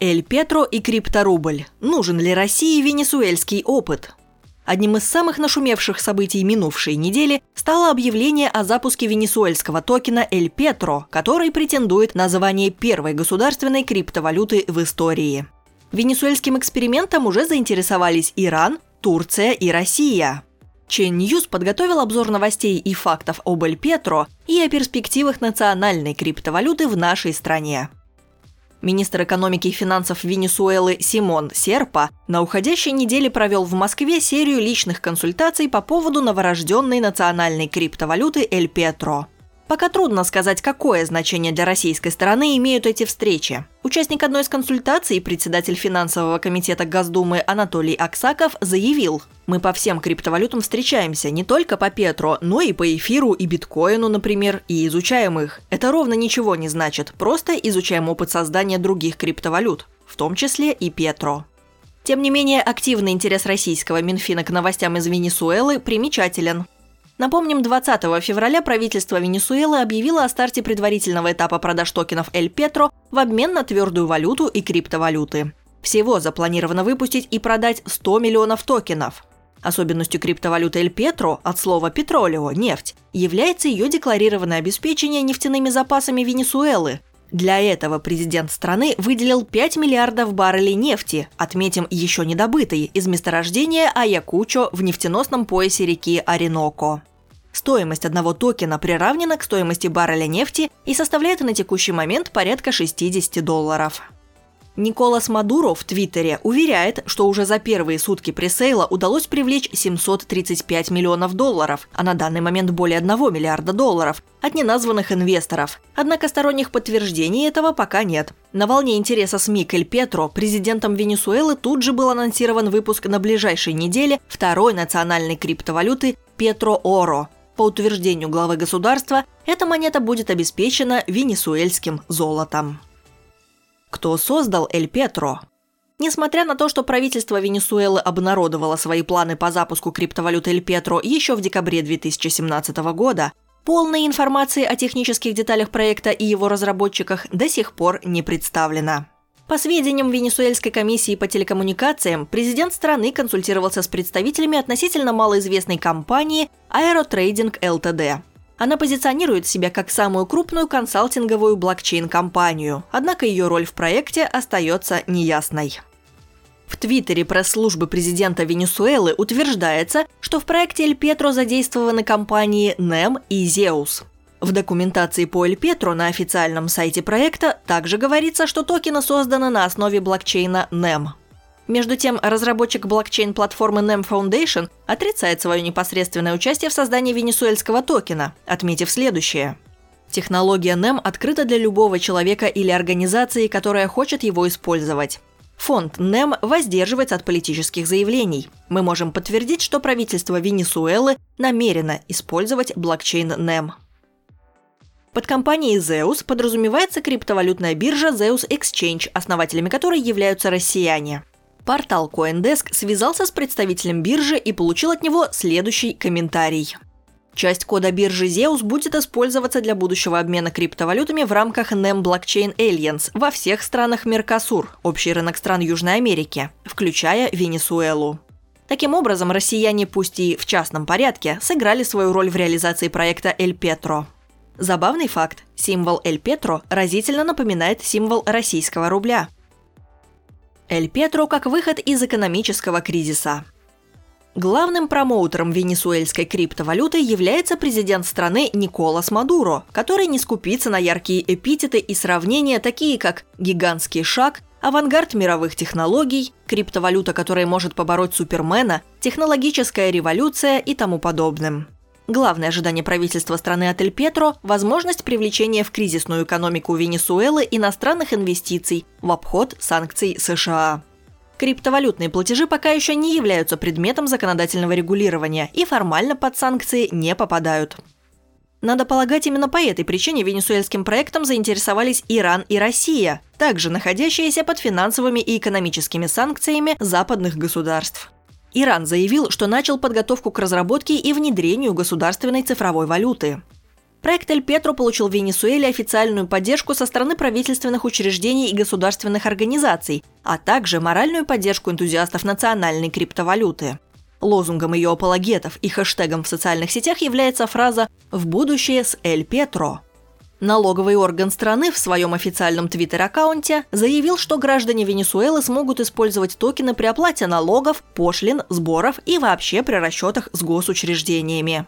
Эль Петро и крипторубль. Нужен ли России венесуэльский опыт? Одним из самых нашумевших событий минувшей недели стало объявление о запуске венесуэльского токена Эль Петро, который претендует на звание первой государственной криптовалюты в истории. Венесуэльским экспериментом уже заинтересовались Иран, Турция и Россия. Chain News подготовил обзор новостей и фактов об Эль Петро и о перспективах национальной криптовалюты в нашей стране. Министр экономики и финансов Венесуэлы Симон Серпа на уходящей неделе провел в Москве серию личных консультаций по поводу новорожденной национальной криптовалюты Эль Петро – Пока трудно сказать, какое значение для российской стороны имеют эти встречи. Участник одной из консультаций, председатель финансового комитета Госдумы Анатолий Аксаков заявил, мы по всем криптовалютам встречаемся, не только по Петро, но и по эфиру и биткоину, например, и изучаем их. Это ровно ничего не значит, просто изучаем опыт создания других криптовалют, в том числе и Петро. Тем не менее, активный интерес российского Минфина к новостям из Венесуэлы примечателен. Напомним, 20 февраля правительство Венесуэлы объявило о старте предварительного этапа продаж токенов Эль Петро в обмен на твердую валюту и криптовалюты. Всего запланировано выпустить и продать 100 миллионов токенов. Особенностью криптовалюты Эль Петро от слова «петролео» – нефть – является ее декларированное обеспечение нефтяными запасами Венесуэлы. Для этого президент страны выделил 5 миллиардов баррелей нефти, отметим еще недобытые, из месторождения Аякучо в нефтеносном поясе реки Ориноко. Стоимость одного токена приравнена к стоимости барреля нефти и составляет на текущий момент порядка 60 долларов. Николас Мадуро в Твиттере уверяет, что уже за первые сутки пресейла удалось привлечь 735 миллионов долларов, а на данный момент более 1 миллиарда долларов от неназванных инвесторов. Однако сторонних подтверждений этого пока нет. На волне интереса СМИ Кель Петро президентом Венесуэлы тут же был анонсирован выпуск на ближайшей неделе второй национальной криптовалюты Петро Оро, по утверждению главы государства, эта монета будет обеспечена венесуэльским золотом. Кто создал Эль Петро? Несмотря на то, что правительство Венесуэлы обнародовало свои планы по запуску криптовалюты Эль Петро еще в декабре 2017 года, полной информации о технических деталях проекта и его разработчиках до сих пор не представлено. По сведениям Венесуэльской комиссии по телекоммуникациям, президент страны консультировался с представителями относительно малоизвестной компании Aerotrade Ltd. Она позиционирует себя как самую крупную консалтинговую блокчейн-компанию, однако ее роль в проекте остается неясной. В твиттере пресс-службы президента Венесуэлы утверждается, что в проекте Эль Петро задействованы компании NEM и Zeus – в документации по Эль Петро на официальном сайте проекта также говорится, что токены созданы на основе блокчейна NEM. Между тем, разработчик блокчейн-платформы NEM Foundation отрицает свое непосредственное участие в создании венесуэльского токена, отметив следующее. Технология NEM открыта для любого человека или организации, которая хочет его использовать. Фонд NEM воздерживается от политических заявлений. Мы можем подтвердить, что правительство Венесуэлы намерено использовать блокчейн NEM. Под компанией Zeus подразумевается криптовалютная биржа Zeus Exchange, основателями которой являются россияне. Портал CoinDesk связался с представителем биржи и получил от него следующий комментарий. Часть кода биржи Zeus будет использоваться для будущего обмена криптовалютами в рамках NEM Blockchain Alliance во всех странах Меркосур, общий рынок стран Южной Америки, включая Венесуэлу. Таким образом, россияне, пусть и в частном порядке, сыграли свою роль в реализации проекта «Эль Петро». Забавный факт. Символ Эль Петро разительно напоминает символ российского рубля. Эль Петро как выход из экономического кризиса. Главным промоутером венесуэльской криптовалюты является президент страны Николас Мадуро, который не скупится на яркие эпитеты и сравнения, такие как «гигантский шаг», авангард мировых технологий, криптовалюта, которая может побороть Супермена, технологическая революция и тому подобным. Главное ожидание правительства страны от Эль Петро – возможность привлечения в кризисную экономику Венесуэлы иностранных инвестиций в обход санкций США. Криптовалютные платежи пока еще не являются предметом законодательного регулирования и формально под санкции не попадают. Надо полагать, именно по этой причине венесуэльским проектом заинтересовались Иран и Россия, также находящиеся под финансовыми и экономическими санкциями западных государств. Иран заявил, что начал подготовку к разработке и внедрению государственной цифровой валюты. Проект «Эль Петро» получил в Венесуэле официальную поддержку со стороны правительственных учреждений и государственных организаций, а также моральную поддержку энтузиастов национальной криптовалюты. Лозунгом ее апологетов и хэштегом в социальных сетях является фраза «В будущее с Эль Петро». Налоговый орган страны в своем официальном твиттер-аккаунте заявил, что граждане Венесуэлы смогут использовать токены при оплате налогов, пошлин, сборов и вообще при расчетах с госучреждениями.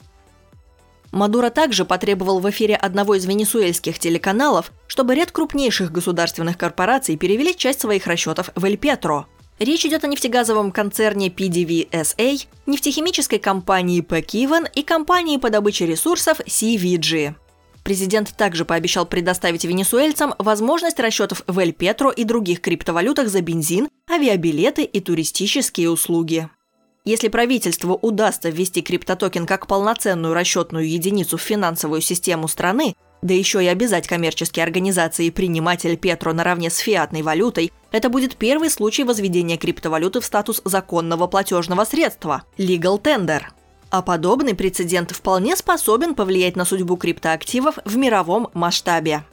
Мадуро также потребовал в эфире одного из венесуэльских телеканалов, чтобы ряд крупнейших государственных корпораций перевели часть своих расчетов в Эль Петро. Речь идет о нефтегазовом концерне PDVSA, нефтехимической компании Pekivен и компании по добыче ресурсов CVG. Президент также пообещал предоставить венесуэльцам возможность расчетов в Эль Петро и других криптовалютах за бензин, авиабилеты и туристические услуги. Если правительству удастся ввести криптотокен как полноценную расчетную единицу в финансовую систему страны, да еще и обязать коммерческие организации принимать Эль Петро наравне с фиатной валютой, это будет первый случай возведения криптовалюты в статус законного платежного средства – legal tender. А подобный прецедент вполне способен повлиять на судьбу криптоактивов в мировом масштабе.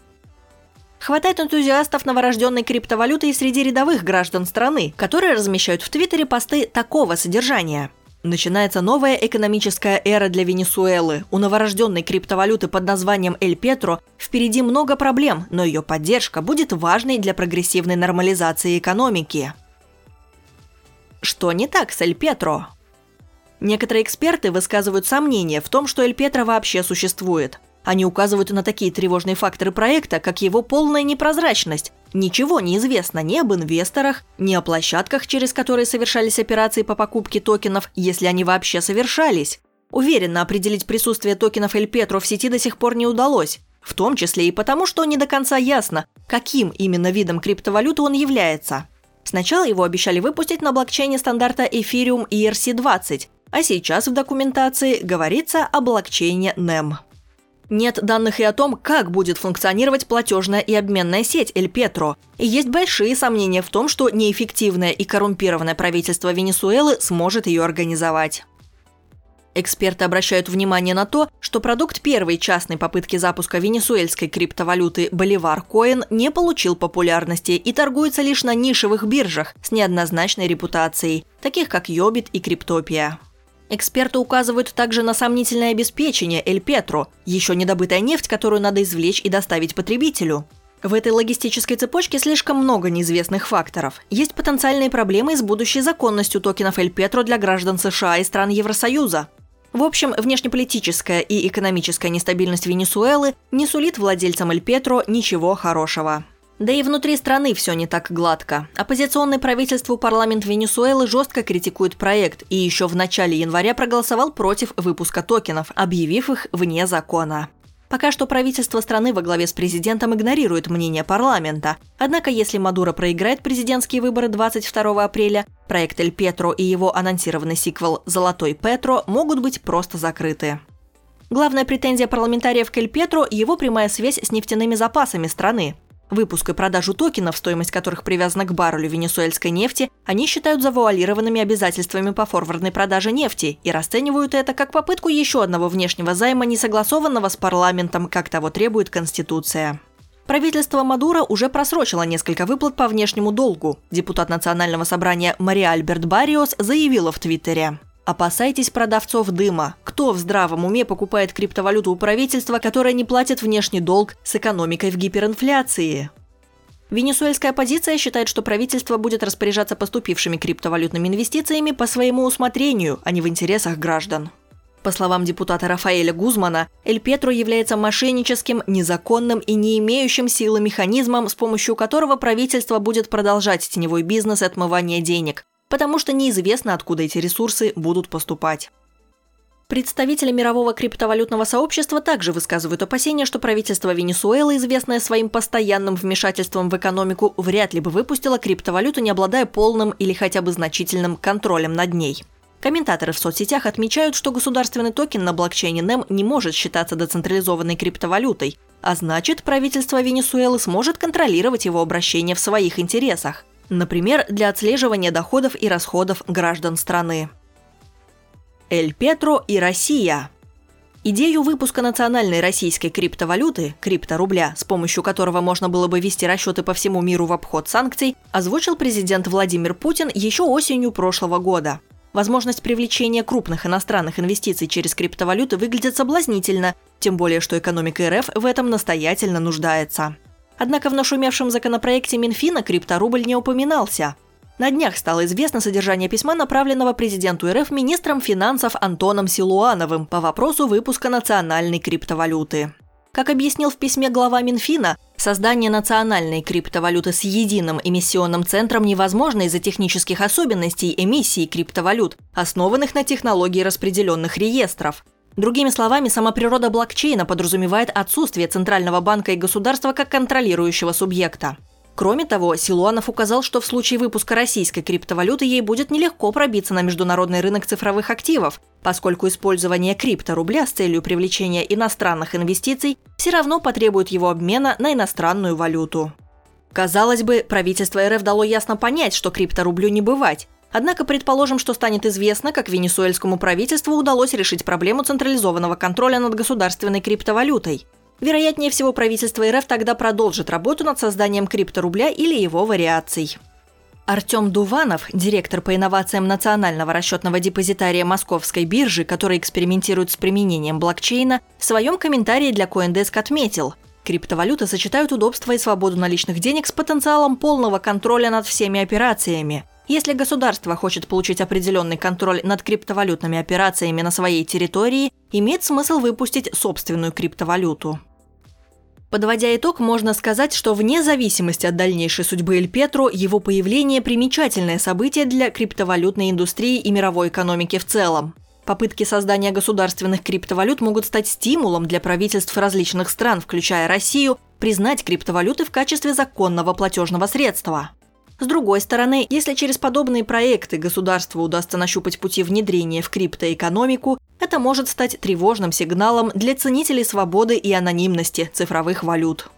Хватает энтузиастов новорожденной криптовалюты и среди рядовых граждан страны, которые размещают в Твиттере посты такого содержания. Начинается новая экономическая эра для Венесуэлы. У новорожденной криптовалюты под названием Эль Петро впереди много проблем, но ее поддержка будет важной для прогрессивной нормализации экономики. Что не так с Эль Петро? Некоторые эксперты высказывают сомнения в том, что Эль Петро вообще существует. Они указывают на такие тревожные факторы проекта, как его полная непрозрачность. Ничего не известно ни об инвесторах, ни о площадках, через которые совершались операции по покупке токенов, если они вообще совершались. Уверенно определить присутствие токенов Эль Петро в сети до сих пор не удалось. В том числе и потому, что не до конца ясно, каким именно видом криптовалюты он является. Сначала его обещали выпустить на блокчейне стандарта Ethereum ERC-20, а сейчас в документации говорится о блокчейне NEM. Нет данных и о том, как будет функционировать платежная и обменная сеть Эль Петро. И есть большие сомнения в том, что неэффективное и коррумпированное правительство Венесуэлы сможет ее организовать. Эксперты обращают внимание на то, что продукт первой частной попытки запуска венесуэльской криптовалюты Боливар Коин не получил популярности и торгуется лишь на нишевых биржах с неоднозначной репутацией, таких как Йобит и Криптопия. Эксперты указывают также на сомнительное обеспечение Эль Петро, еще недобытая нефть, которую надо извлечь и доставить потребителю. В этой логистической цепочке слишком много неизвестных факторов. Есть потенциальные проблемы с будущей законностью токенов Эль Петро для граждан США и стран Евросоюза. В общем, внешнеполитическая и экономическая нестабильность Венесуэлы не сулит владельцам Эль Петро ничего хорошего. Да и внутри страны все не так гладко. Оппозиционное правительству парламент Венесуэлы жестко критикует проект и еще в начале января проголосовал против выпуска токенов, объявив их вне закона. Пока что правительство страны во главе с президентом игнорирует мнение парламента. Однако, если Мадуро проиграет президентские выборы 22 апреля, проект Эль Петро и его анонсированный сиквел «Золотой Петро» могут быть просто закрыты. Главная претензия парламентариев к Эль Петро – его прямая связь с нефтяными запасами страны. Выпуск и продажу токенов, стоимость которых привязана к баррелю венесуэльской нефти, они считают завуалированными обязательствами по форвардной продаже нефти и расценивают это как попытку еще одного внешнего займа, не согласованного с парламентом, как того требует Конституция. Правительство Мадура уже просрочило несколько выплат по внешнему долгу. Депутат Национального собрания Мария Альберт Бариос заявила в Твиттере. Опасайтесь продавцов дыма. Кто в здравом уме покупает криптовалюту у правительства, которое не платит внешний долг с экономикой в гиперинфляции? Венесуэльская оппозиция считает, что правительство будет распоряжаться поступившими криптовалютными инвестициями по своему усмотрению, а не в интересах граждан. По словам депутата Рафаэля Гузмана, Эль Петро является мошенническим, незаконным и не имеющим силы механизмом, с помощью которого правительство будет продолжать теневой бизнес отмывания денег, потому что неизвестно, откуда эти ресурсы будут поступать. Представители мирового криптовалютного сообщества также высказывают опасения, что правительство Венесуэлы, известное своим постоянным вмешательством в экономику, вряд ли бы выпустило криптовалюту, не обладая полным или хотя бы значительным контролем над ней. Комментаторы в соцсетях отмечают, что государственный токен на блокчейне NEM не может считаться децентрализованной криптовалютой, а значит, правительство Венесуэлы сможет контролировать его обращение в своих интересах – Например, для отслеживания доходов и расходов граждан страны. Эль Петро и Россия. Идею выпуска национальной российской криптовалюты, крипторубля, с помощью которого можно было бы вести расчеты по всему миру в обход санкций, озвучил президент Владимир Путин еще осенью прошлого года. Возможность привлечения крупных иностранных инвестиций через криптовалюты выглядит соблазнительно, тем более что экономика РФ в этом настоятельно нуждается. Однако в нашумевшем законопроекте Минфина крипторубль не упоминался – на днях стало известно содержание письма, направленного президенту РФ министром финансов Антоном Силуановым по вопросу выпуска национальной криптовалюты. Как объяснил в письме глава Минфина, создание национальной криптовалюты с единым эмиссионным центром невозможно из-за технических особенностей эмиссии криптовалют, основанных на технологии распределенных реестров. Другими словами, сама природа блокчейна подразумевает отсутствие Центрального банка и государства как контролирующего субъекта. Кроме того, Силуанов указал, что в случае выпуска российской криптовалюты ей будет нелегко пробиться на международный рынок цифровых активов, поскольку использование крипторубля с целью привлечения иностранных инвестиций все равно потребует его обмена на иностранную валюту. Казалось бы, правительство РФ дало ясно понять, что крипторублю не бывать. Однако предположим, что станет известно, как венесуэльскому правительству удалось решить проблему централизованного контроля над государственной криптовалютой. Вероятнее всего, правительство РФ тогда продолжит работу над созданием крипторубля или его вариаций. Артем Дуванов, директор по инновациям Национального расчетного депозитария Московской биржи, который экспериментирует с применением блокчейна, в своем комментарии для CoinDesk отметил – Криптовалюты сочетают удобство и свободу наличных денег с потенциалом полного контроля над всеми операциями. Если государство хочет получить определенный контроль над криптовалютными операциями на своей территории, имеет смысл выпустить собственную криптовалюту. Подводя итог, можно сказать, что вне зависимости от дальнейшей судьбы Эль Петро, его появление – примечательное событие для криптовалютной индустрии и мировой экономики в целом. Попытки создания государственных криптовалют могут стать стимулом для правительств различных стран, включая Россию, признать криптовалюты в качестве законного платежного средства. С другой стороны, если через подобные проекты государству удастся нащупать пути внедрения в криптоэкономику, это может стать тревожным сигналом для ценителей свободы и анонимности цифровых валют.